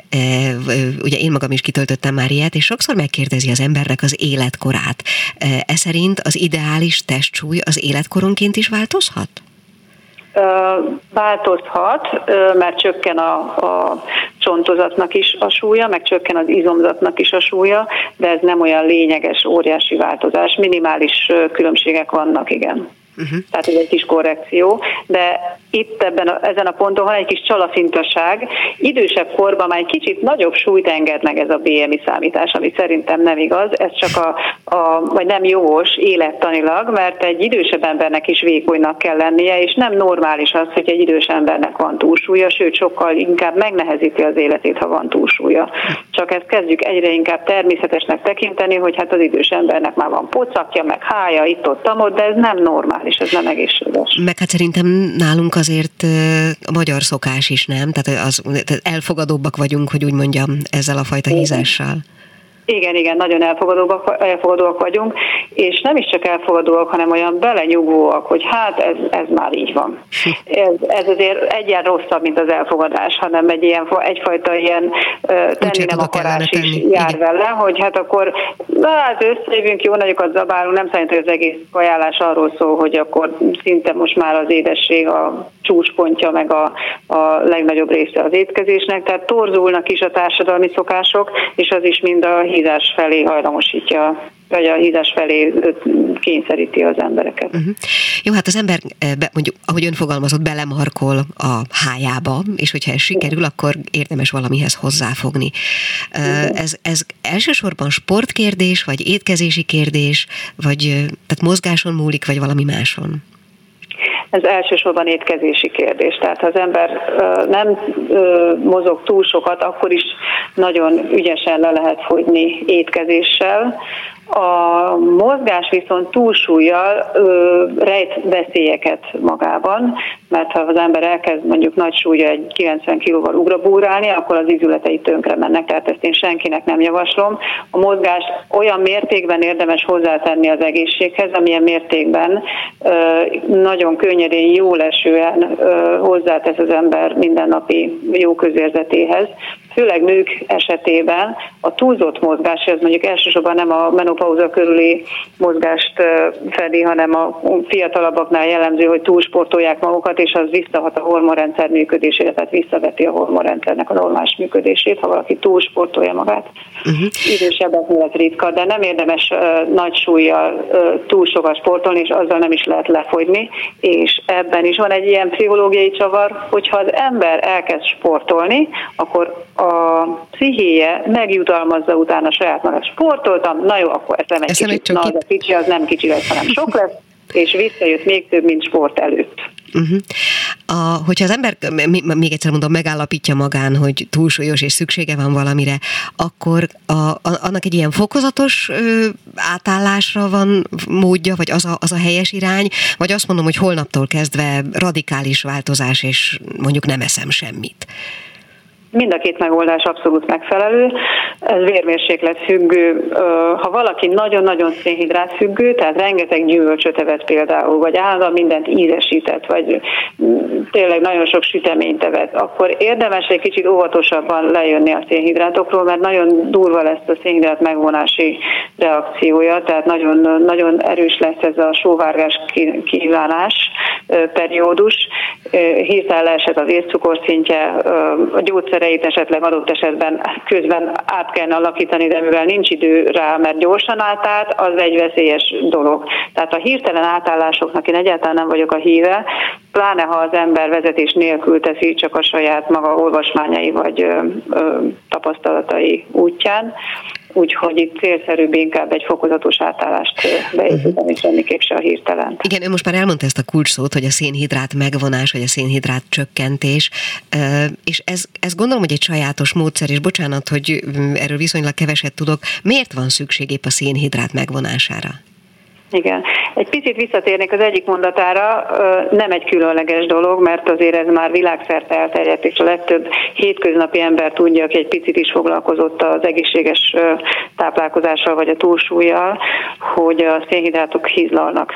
Speaker 1: Ugye én magam is kitöltöttem már ilyet, és sokszor megkérdezi az embernek az életkorát. Ez szerint szerint az ideális testsúly az életkoronként is változhat?
Speaker 5: Változhat, mert csökken a, a csontozatnak is a súlya, meg csökken az izomzatnak is a súlya, de ez nem olyan lényeges, óriási változás. Minimális különbségek vannak, igen. Uh-huh. Tehát ez egy kis korrekció, de itt ebben a, ezen a ponton van egy kis csalafintaság. Idősebb korban már egy kicsit nagyobb súlyt enged meg ez a BMI számítás, ami szerintem nem igaz, ez csak a, a vagy nem jogos élettanilag, mert egy idősebb embernek is vékonynak kell lennie, és nem normális az, hogy egy idős embernek van túlsúlya, sőt sokkal inkább megnehezíti az életét, ha van túlsúlya. Csak ezt kezdjük egyre inkább természetesnek tekinteni, hogy hát az idős embernek már van pocakja, meg hája, itt-ott, ott, de ez nem normális ez nem egészséges.
Speaker 1: Meg hát szerintem nálunk azért a magyar szokás is, nem? Tehát, az, tehát elfogadóbbak vagyunk, hogy úgy mondjam, ezzel a fajta hízással.
Speaker 5: Igen, igen, nagyon elfogadóak, elfogadóak vagyunk, és nem is csak elfogadóak, hanem olyan belenyugvóak, hogy hát ez, ez már így van. Ez, ez azért egyen rosszabb, mint az elfogadás, hanem egy ilyen, egyfajta ilyen tenni nem akarás is jár igen. vele, hogy hát akkor na, hát összejövünk, jó nagyokat zabálunk, nem szerint, hogy az egész ajánlás arról szól, hogy akkor szinte most már az édesség a csúcspontja, meg a, a legnagyobb része az étkezésnek, tehát torzulnak is a társadalmi szokások, és az is mind a hízás felé hajlamosítja vagy a hízás felé kényszeríti az embereket. Uh-huh.
Speaker 1: Jó, hát az ember, mondjuk, ahogy ön fogalmazott, belemarkol a hájába, és hogyha ez sikerül, akkor érdemes valamihez hozzáfogni. Uh-huh. Ez, ez elsősorban sportkérdés, vagy étkezési kérdés, vagy tehát mozgáson múlik, vagy valami máson?
Speaker 5: Ez elsősorban étkezési kérdés. Tehát ha az ember nem mozog túl sokat, akkor is nagyon ügyesen le lehet fogyni étkezéssel, a mozgás viszont túlsúlyjal ö, rejt veszélyeket magában, mert ha az ember elkezd mondjuk nagy súlya egy 90 kilóval ugrabúrálni, akkor az izületei tönkre mennek, tehát ezt én senkinek nem javaslom. A mozgást olyan mértékben érdemes hozzátenni az egészséghez, amilyen mértékben ö, nagyon könnyedén, jó lesően ö, hozzátesz az ember mindennapi jó közérzetéhez főleg nők esetében a túlzott mozgás, ez mondjuk elsősorban nem a menopauza körüli mozgást fedi, hanem a fiatalabbaknál jellemző, hogy túlsportolják magukat, és az visszahat a hormonrendszer működésére, tehát visszaveti a hormonrendszernek a normális működését, ha valaki túlsportolja magát. Uh-huh. Idősebbeknél ez ritka, de nem érdemes nagy súlyjal túl sokat sportolni, és azzal nem is lehet lefogyni, és ebben is van egy ilyen pszichológiai csavar, hogyha az ember elkezd sportolni, akkor a pszichéje megjutalmazza utána saját magát. Sportoltam, na jó, akkor ez nem egy kicsit, na, az a kicsi az nem kicsi lesz, hanem sok lesz, és visszajött még több, mint sport előtt.
Speaker 1: Uh-huh. A, hogyha az ember, még egyszer mondom, megállapítja magán, hogy túlsúlyos és szüksége van valamire, akkor a, a, annak egy ilyen fokozatos ö, átállásra van módja, vagy az a, az a helyes irány, vagy azt mondom, hogy holnaptól kezdve radikális változás, és mondjuk nem eszem semmit.
Speaker 5: Mind a két megoldás abszolút megfelelő. Ez vérmérséklet függő. Ha valaki nagyon-nagyon szénhidrát függő, tehát rengeteg gyümölcsöt evett például, vagy állandóan mindent ízesített, vagy tényleg nagyon sok süteményt evett, akkor érdemes egy kicsit óvatosabban lejönni a szénhidrátokról, mert nagyon durva lesz a szénhidrát megvonási reakciója, tehát nagyon, nagyon erős lesz ez a sóvárgás kívánás periódus. Hirtelen leesett az ércukorszintje, a gyógyszer rendszereit esetleg adott esetben közben át kellene alakítani, de mivel nincs idő rá, mert gyorsan állt át, az egy veszélyes dolog. Tehát a hirtelen átállásoknak én egyáltalán nem vagyok a híve, pláne ha az ember vezetés nélkül teszi csak a saját maga olvasmányai vagy ö, ö, tapasztalatai útján úgyhogy itt célszerűbb inkább egy fokozatos átállást beépíteni, és semmiképp se a hirtelen.
Speaker 1: Igen, ő most már elmondta ezt a kulcsszót, hogy a szénhidrát megvonás, vagy a szénhidrát csökkentés, és ez, ez gondolom, hogy egy sajátos módszer, és bocsánat, hogy erről viszonylag keveset tudok, miért van szükség épp a szénhidrát megvonására?
Speaker 5: Igen. Egy picit visszatérnék az egyik mondatára, nem egy különleges dolog, mert azért ez már világszerte elterjedt, és a legtöbb hétköznapi ember tudja, aki egy picit is foglalkozott az egészséges táplálkozással vagy a túlsúlyjal, hogy a szénhidrátok hízlalnak.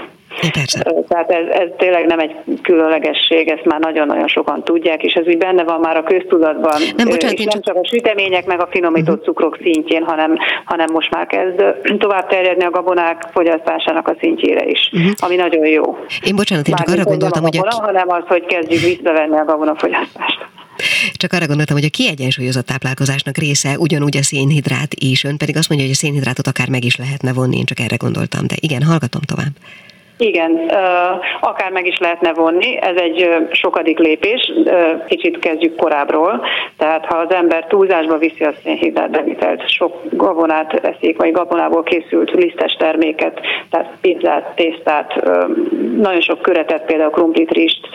Speaker 1: Persze.
Speaker 5: Tehát ez, ez tényleg nem egy különlegesség, ezt már nagyon-nagyon sokan tudják, és ez úgy benne van már a köztudatban.
Speaker 1: Nem, bocsánat,
Speaker 5: és nem csak a sütemények meg a finomított uh-huh. cukrok szintjén, hanem, hanem most már kezd tovább terjedni a gabonák fogyasztásának a szintjére is, uh-huh. ami nagyon jó.
Speaker 1: Én bocsánat, én csak arra gondoltam,
Speaker 5: hogy... A... hanem az, hogy kezdjük visszavenni a gabonafogyasztást.
Speaker 1: Csak arra gondoltam, hogy a kiegyensúlyozott táplálkozásnak része ugyanúgy a szénhidrát is, ön pedig azt mondja, hogy a szénhidrátot akár meg is lehetne vonni, én csak erre gondoltam, de igen, hallgatom tovább.
Speaker 5: Igen, akár meg is lehetne vonni, ez egy sokadik lépés, kicsit kezdjük korábbról, tehát ha az ember túlzásba viszi a szénhidrát bevitelt, sok gabonát eszik, vagy gabonából készült lisztes terméket, tehát pizzát, tésztát, nagyon sok köretet, például krumplit, rist,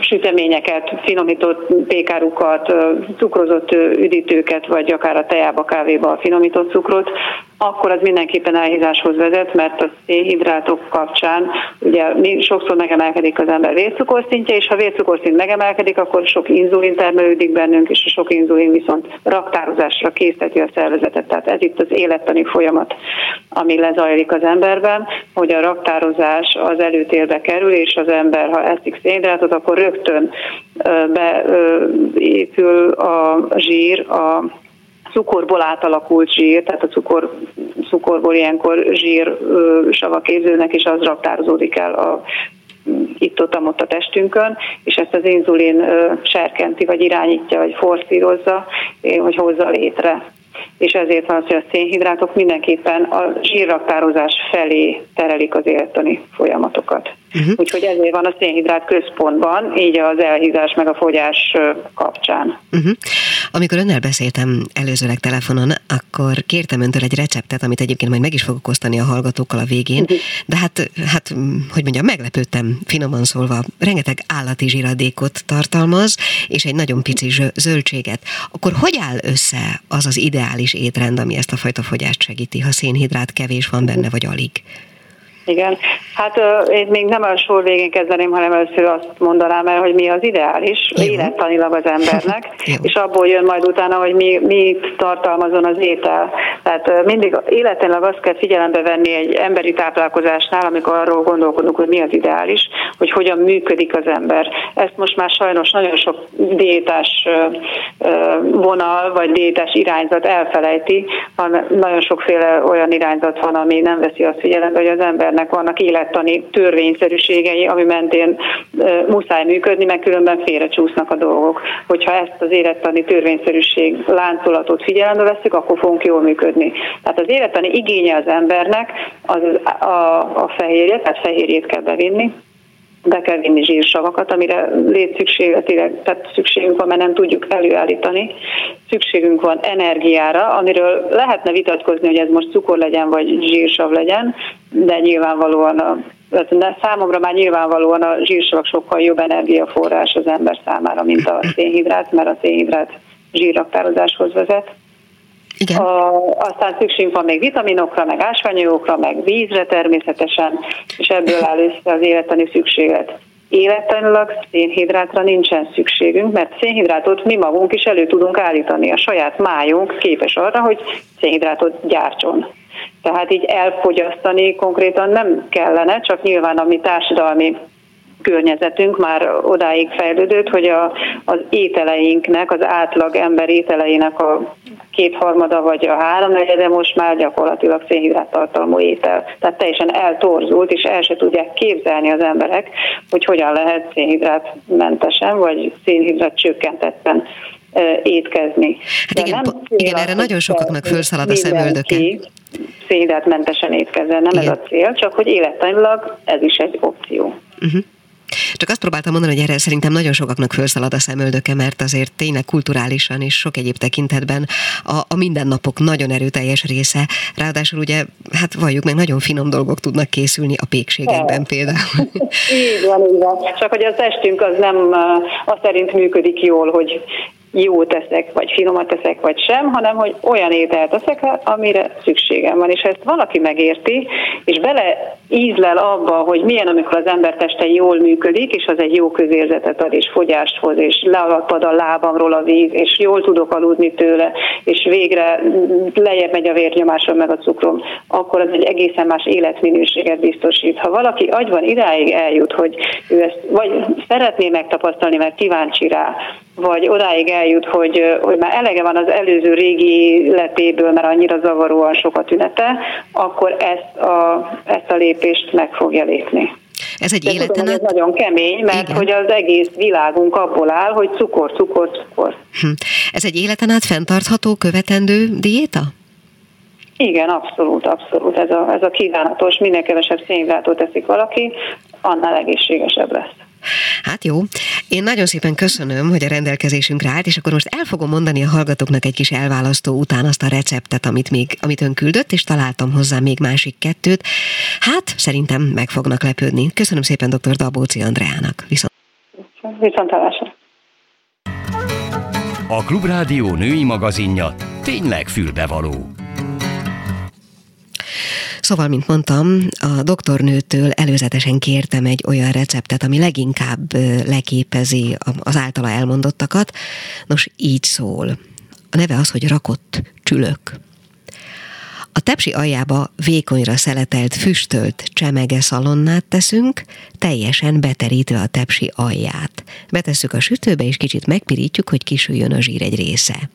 Speaker 5: süteményeket, finomított pékárukat, cukrozott üdítőket, vagy akár a tejába, kávéba a finomított cukrot, akkor az mindenképpen elhízáshoz vezet, mert a szénhidrátok kapcsán ugye sokszor megemelkedik az ember vércukorszintje, és ha vércukorszint megemelkedik, akkor sok inzulin termelődik bennünk, és a sok inzulin viszont raktározásra készíteti a szervezetet. Tehát ez itt az élettani folyamat, ami lezajlik az emberben, hogy a raktározás az előtérbe kerül, és az ember, ha eszik szénhidrátot, akkor rögtön beépül a zsír a cukorból átalakult zsír, tehát a cukor, cukorból ilyenkor zsír savak képződnek, és az raktározódik el a itt-ott a testünkön, és ezt az inzulin serkenti, vagy irányítja, vagy forszírozza, hogy hozza létre és ezért van az, hogy a szénhidrátok mindenképpen a zsírraktározás felé terelik az élettani folyamatokat. Uh-huh. Úgyhogy ezért van a szénhidrát központban, így az elhízás meg a fogyás kapcsán.
Speaker 1: Uh-huh. Amikor önnel beszéltem előzőleg telefonon, akkor kértem öntől egy receptet, amit egyébként majd meg is fogok osztani a hallgatókkal a végén, uh-huh. de hát, hát, hogy mondjam, meglepődtem, finoman szólva, rengeteg állati zsíradékot tartalmaz, és egy nagyon pici zöldséget. Akkor hogy áll össze az az ideális étrend, ami ezt a fajta fogyást segíti, ha szénhidrát kevés van benne, vagy alig?
Speaker 5: Igen, hát én még nem a sor végén kezdeném, hanem először azt mondanám el, hogy mi az ideális Jó. élettanilag az embernek, (laughs) és abból jön majd utána, hogy mi, mi tartalmazon az étel. Tehát mindig életenileg azt kell figyelembe venni egy emberi táplálkozásnál, amikor arról gondolkodunk, hogy mi az ideális, hogy hogyan működik az ember. Ezt most már sajnos nagyon sok diétás vonal, vagy diétás irányzat elfelejti, van nagyon sokféle olyan irányzat van, ami nem veszi azt figyelembe, hogy az ember rendszernek vannak élettani törvényszerűségei, ami mentén muszáj működni, meg különben félrecsúsznak a dolgok. Hogyha ezt az élettani törvényszerűség láncolatot figyelembe veszük, akkor fogunk jól működni. Tehát az élettani igénye az embernek az a, a fehérje, tehát fehérjét kell bevinni, be kell vinni zsírsavakat, amire létszükségletileg, tehát szükségünk van, mert nem tudjuk előállítani. Szükségünk van energiára, amiről lehetne vitatkozni, hogy ez most cukor legyen, vagy zsírsav legyen, de nyilvánvalóan a de számomra már nyilvánvalóan a zsírsav sokkal jobb energiaforrás az ember számára, mint a szénhidrát, mert a szénhidrát zsírraktározáshoz vezet.
Speaker 1: Igen.
Speaker 5: A, aztán szükség van még vitaminokra, meg ásványanyagokra, meg vízre természetesen, és ebből áll össze az élettani szükséglet. Élettanilag szénhidrátra nincsen szükségünk, mert szénhidrátot mi magunk is elő tudunk állítani. A saját májunk képes arra, hogy szénhidrátot gyártson. Tehát így elfogyasztani konkrétan nem kellene, csak nyilván a mi társadalmi környezetünk már odáig fejlődött, hogy a, az ételeinknek, az átlag ember ételeinek a kétharmada vagy a háromnegyede most már gyakorlatilag szénhidrát tartalmú étel. Tehát teljesen eltorzult, és el se tudják képzelni az emberek, hogy hogyan lehet szénhidrátmentesen vagy szénhidrát csökkentetten étkezni.
Speaker 1: Hát igen, nem igen erre nagyon sokaknak fölszalad a szemöldöke.
Speaker 5: Szénhidrátmentesen étkezzen, nem igen. ez a cél, csak hogy élettanilag ez is egy opció. Uh-huh.
Speaker 1: Csak azt próbáltam mondani, hogy erre szerintem nagyon sokaknak felszalad a szemöldöke, mert azért tényleg kulturálisan és sok egyéb tekintetben a, a mindennapok nagyon erőteljes része. Ráadásul ugye, hát valljuk meg, nagyon finom dolgok tudnak készülni a pékségekben például.
Speaker 5: Így van, így van. Csak hogy a testünk az nem azt szerint működik jól, hogy jót teszek, vagy finomat teszek, vagy sem, hanem hogy olyan ételt teszek, amire szükségem van. És ezt valaki megérti, és bele ízlel abba, hogy milyen, amikor az ember teste jól működik, és az egy jó közérzetet ad, és fogyást hoz, és lealapad a lábamról a víz, és jól tudok aludni tőle, és végre lejjebb megy a vérnyomásom, meg a cukrom, akkor az egy egészen más életminőséget biztosít. Ha valaki agyban idáig eljut, hogy ő ezt vagy szeretné megtapasztalni, mert kíváncsi rá, vagy odáig eljut, hogy, hogy már elege van az előző régi életéből, mert annyira zavaróan sok a tünete, akkor ezt a, ezt a lépést meg fogja lépni.
Speaker 1: Ez egy életen át...
Speaker 5: ez nagyon kemény, mert Igen. hogy az egész világunk abból áll, hogy cukor, cukor, cukor.
Speaker 1: Hm. Ez egy életen át fenntartható, követendő diéta?
Speaker 5: Igen, abszolút, abszolút. Ez a, ez a kívánatos, minél kevesebb szénhidrátot teszik valaki, annál egészségesebb lesz.
Speaker 1: Hát jó. Én nagyon szépen köszönöm, hogy a rendelkezésünkre állt, és akkor most el fogom mondani a hallgatóknak egy kis elválasztó után azt a receptet, amit még, amit ön küldött, és találtam hozzá még másik kettőt. Hát, szerintem meg fognak lepődni. Köszönöm szépen dr. Dabóci Andreának. Viszont...
Speaker 5: Viszontlátásra.
Speaker 2: A Klubrádió női magazinja tényleg fülbevaló.
Speaker 1: Szóval, mint mondtam, a doktornőtől előzetesen kértem egy olyan receptet, ami leginkább leképezi az általa elmondottakat. Nos, így szól. A neve az, hogy rakott csülök. A tepsi aljába vékonyra szeletelt, füstölt csemege szalonnát teszünk, teljesen beterítve a tepsi alját. Betesszük a sütőbe, és kicsit megpirítjuk, hogy kisüljön a zsír egy része.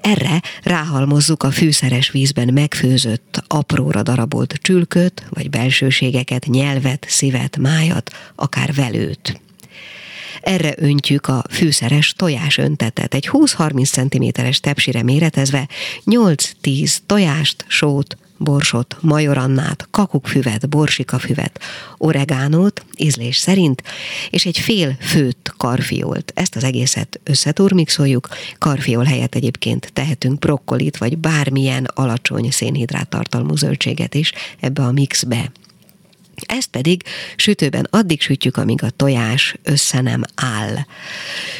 Speaker 1: Erre ráhalmozzuk a fűszeres vízben megfőzött, apróra darabolt csülköt, vagy belsőségeket, nyelvet, szívet, májat, akár velőt. Erre öntjük a fűszeres tojás öntetet. Egy 20-30 cm-es tepsire méretezve 8-10 tojást, sót, borsot, majorannát, kakukfüvet, borsikafüvet, oregánót, ízlés szerint, és egy fél főtt karfiolt. Ezt az egészet összeturmixoljuk, karfiol helyett egyébként tehetünk brokkolit, vagy bármilyen alacsony szénhidrát tartalmú zöldséget is ebbe a mixbe. Ezt pedig sütőben addig sütjük, amíg a tojás össze nem áll.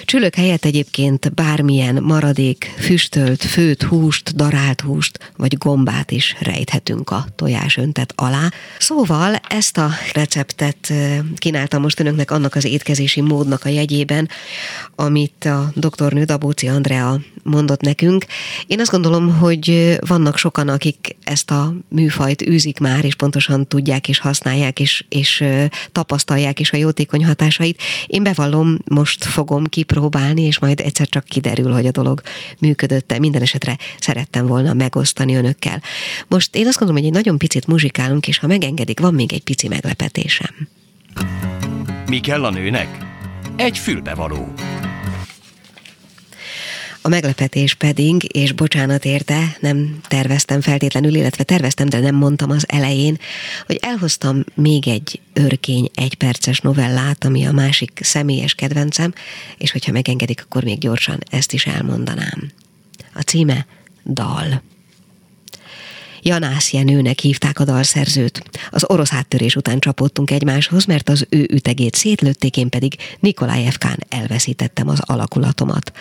Speaker 1: Csülök helyett egyébként bármilyen maradék, füstölt, főt húst, darált húst vagy gombát is rejthetünk a tojás öntet alá. Szóval ezt a receptet kínáltam most önöknek annak az étkezési módnak a jegyében, amit a doktornő Dabóci Andrea mondott nekünk. Én azt gondolom, hogy vannak sokan, akik ezt a műfajt űzik már, és pontosan tudják és használják, és, és tapasztalják is a jótékony hatásait. Én bevallom, most fogom kipróbálni, és majd egyszer csak kiderül, hogy a dolog működött-e. Minden esetre szerettem volna megosztani önökkel. Most én azt gondolom, hogy egy nagyon picit muzsikálunk, és ha megengedik, van még egy pici meglepetésem.
Speaker 2: Mi kell a nőnek? Egy fülbevaló.
Speaker 1: A meglepetés pedig, és bocsánat érte, nem terveztem feltétlenül, illetve terveztem, de nem mondtam az elején, hogy elhoztam még egy örkény egyperces novellát, ami a másik személyes kedvencem, és hogyha megengedik, akkor még gyorsan ezt is elmondanám. A címe Dal. Janász Jenőnek hívták a dalszerzőt. Az orosz áttörés után csapottunk egymáshoz, mert az ő ütegét szétlőtték, én pedig Nikolajevkán elveszítettem az alakulatomat.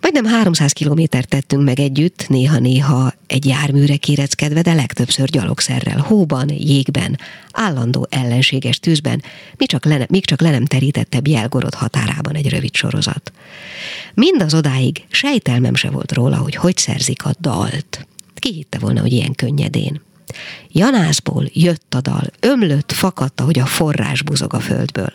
Speaker 1: Majdnem 300 kilométert tettünk meg együtt, néha-néha egy járműre kéreckedve, de legtöbbször gyalogszerrel, hóban, jégben, állandó ellenséges tűzben, mi csak le, míg csak le nem terítette Bielgorod határában egy rövid sorozat. Mindaz odáig sejtelmem se volt róla, hogy hogy szerzik a dalt. Ki hitte volna, hogy ilyen könnyedén? Janászból jött a dal, ömlött, fakadta, hogy a forrás buzog a földből.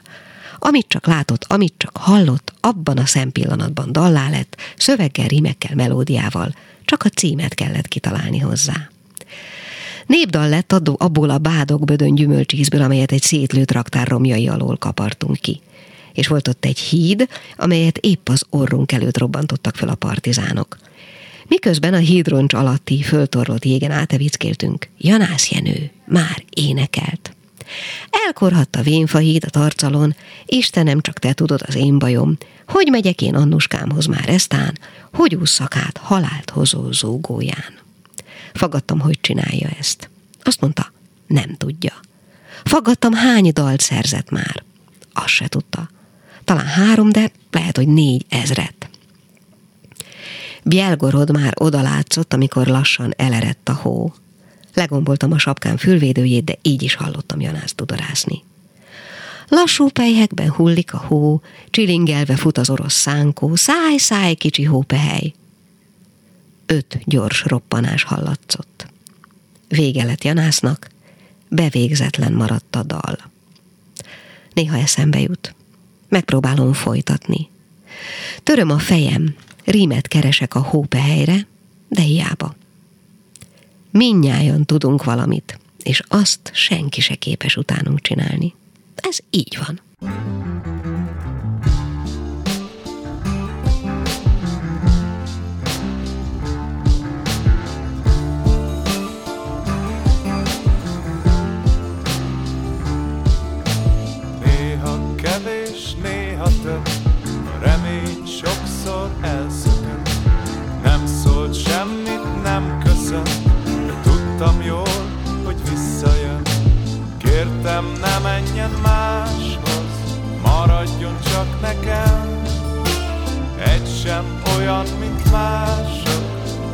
Speaker 1: Amit csak látott, amit csak hallott, abban a szempillanatban dallá lett, szöveggel, rímekkel, melódiával. Csak a címet kellett kitalálni hozzá. Népdal lett abból a bádok bödön gyümölcsízből, amelyet egy szétlőtt raktár romjai alól kapartunk ki. És volt ott egy híd, amelyet épp az orrunk előtt robbantottak fel a partizánok. Miközben a hídroncs alatti föltorlott jégen átevickéltünk, Janász Jenő már énekelt. Elkorhatta vénfahíd a tarcalon, Istenem, csak te tudod az én bajom, hogy megyek én Annuskámhoz már eztán, hogy ússzak át halált hozó zúgóján. Fagadtam, hogy csinálja ezt. Azt mondta, nem tudja. Fagadtam, hány dalt szerzett már. Azt se tudta. Talán három, de lehet, hogy négy ezret. Bielgorod már odalátszott, amikor lassan elerett a hó. Legomboltam a sapkám fülvédőjét, de így is hallottam Janászt tudorászni. Lassú pejhekben hullik a hó, csilingelve fut az orosz szánkó, száj, száj, kicsi hópehely. Öt gyors roppanás hallatszott. Vége lett Janásznak, bevégzetlen maradt a dal. Néha eszembe jut. Megpróbálom folytatni. Töröm a fejem, rímet keresek a hópehelyre, de hiába. Minnyáján tudunk valamit, és azt senki se képes utánunk csinálni. Ez így van.
Speaker 6: Néha kevés, néha több, nem köszönt, tudtam jól, hogy visszajön. Kértem ne menjen máshoz Maradjon csak nekem. Egy sem olyan, mint mások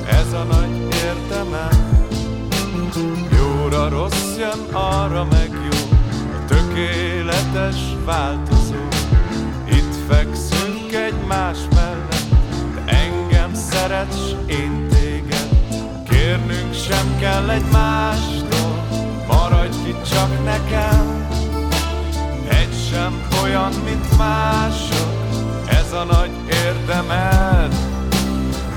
Speaker 6: Ez a nagy érdemem. Jóra rossz jön, arra meg jó A tökéletes változó. Itt fekszünk egymás mellett De engem szeretsz, én Kérnünk sem kell egymástól, maradj itt csak nekem. Egy sem olyan, mint mások, ez a nagy érdemed.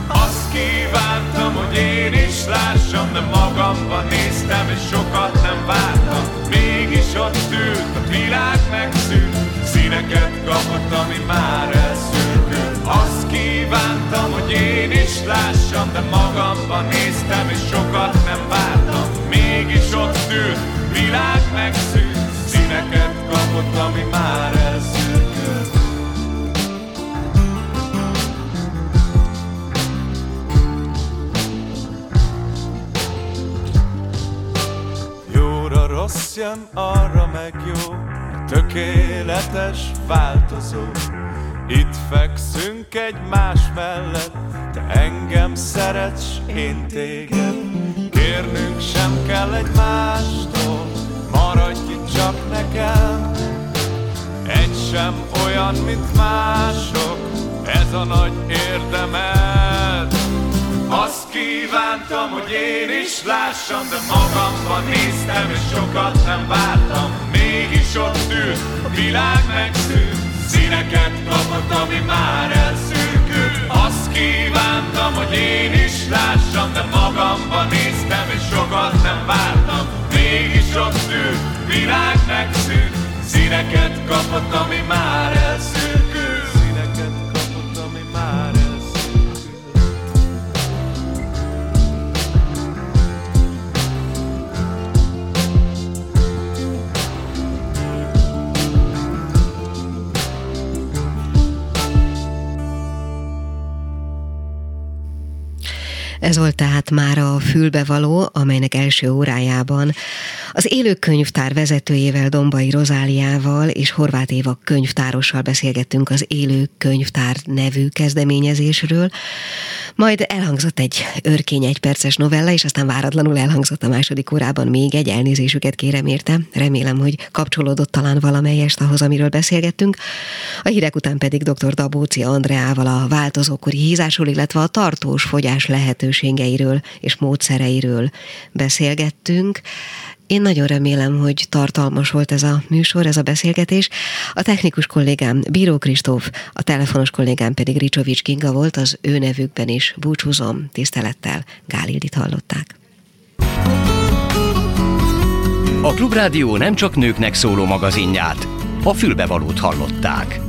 Speaker 6: Azt kívántam, hogy én is lássam, de magamban néztem, és sokat nem vártam. Mégis ott ült, a világ megszűnt, színeket kapott, ami már elszűrült. Kívántam, hogy én is lássam, de magamban néztem, és sokat nem vártam. Mégis ott ült, világ megszűnt, színeket kapott, ami már elszűrült. Jóra rossz jön, arra meg jó, tökéletes változó. Itt fekszünk egymás mellett, te engem szeretsz, én téged. Kérnünk sem kell egymástól, maradj itt csak nekem. Egy sem olyan, mint mások, ez a nagy érdemed. Azt kívántam, hogy én is lássam, de magamban néztem, és sokat nem vártam. Mégis ott ül, a világ megszűnt, Színeket kapott, ami már elszűkült. Azt kívántam, hogy én is lássam De magamba néztem, és sokat nem vártam. Mégis ott ült, világ megszűnt. Színeket kapott, ami már elszűkült
Speaker 1: Ez volt tehát már a fülbevaló, amelynek első órájában az élőkönyvtár vezetőjével, Dombai Rozáliával és Horváth Éva könyvtárossal beszélgettünk az Élő Könyvtár nevű kezdeményezésről. Majd elhangzott egy örkény egyperces novella, és aztán váratlanul elhangzott a második órában még egy elnézésüket kérem érte. Remélem, hogy kapcsolódott talán valamelyest ahhoz, amiről beszélgettünk. A hírek után pedig dr. Dabóci Andreával a változókori hízásról, illetve a tartós fogyás lehetőségeiről és módszereiről beszélgettünk. Én nagyon remélem, hogy tartalmas volt ez a műsor, ez a beszélgetés. A technikus kollégám Bíró Kristóf, a telefonos kollégám pedig Ricsovics Kinga volt, az ő nevükben is búcsúzom, tisztelettel Gálildit hallották.
Speaker 2: A Klubrádió nem csak nőknek szóló magazinját, a fülbevalót hallották.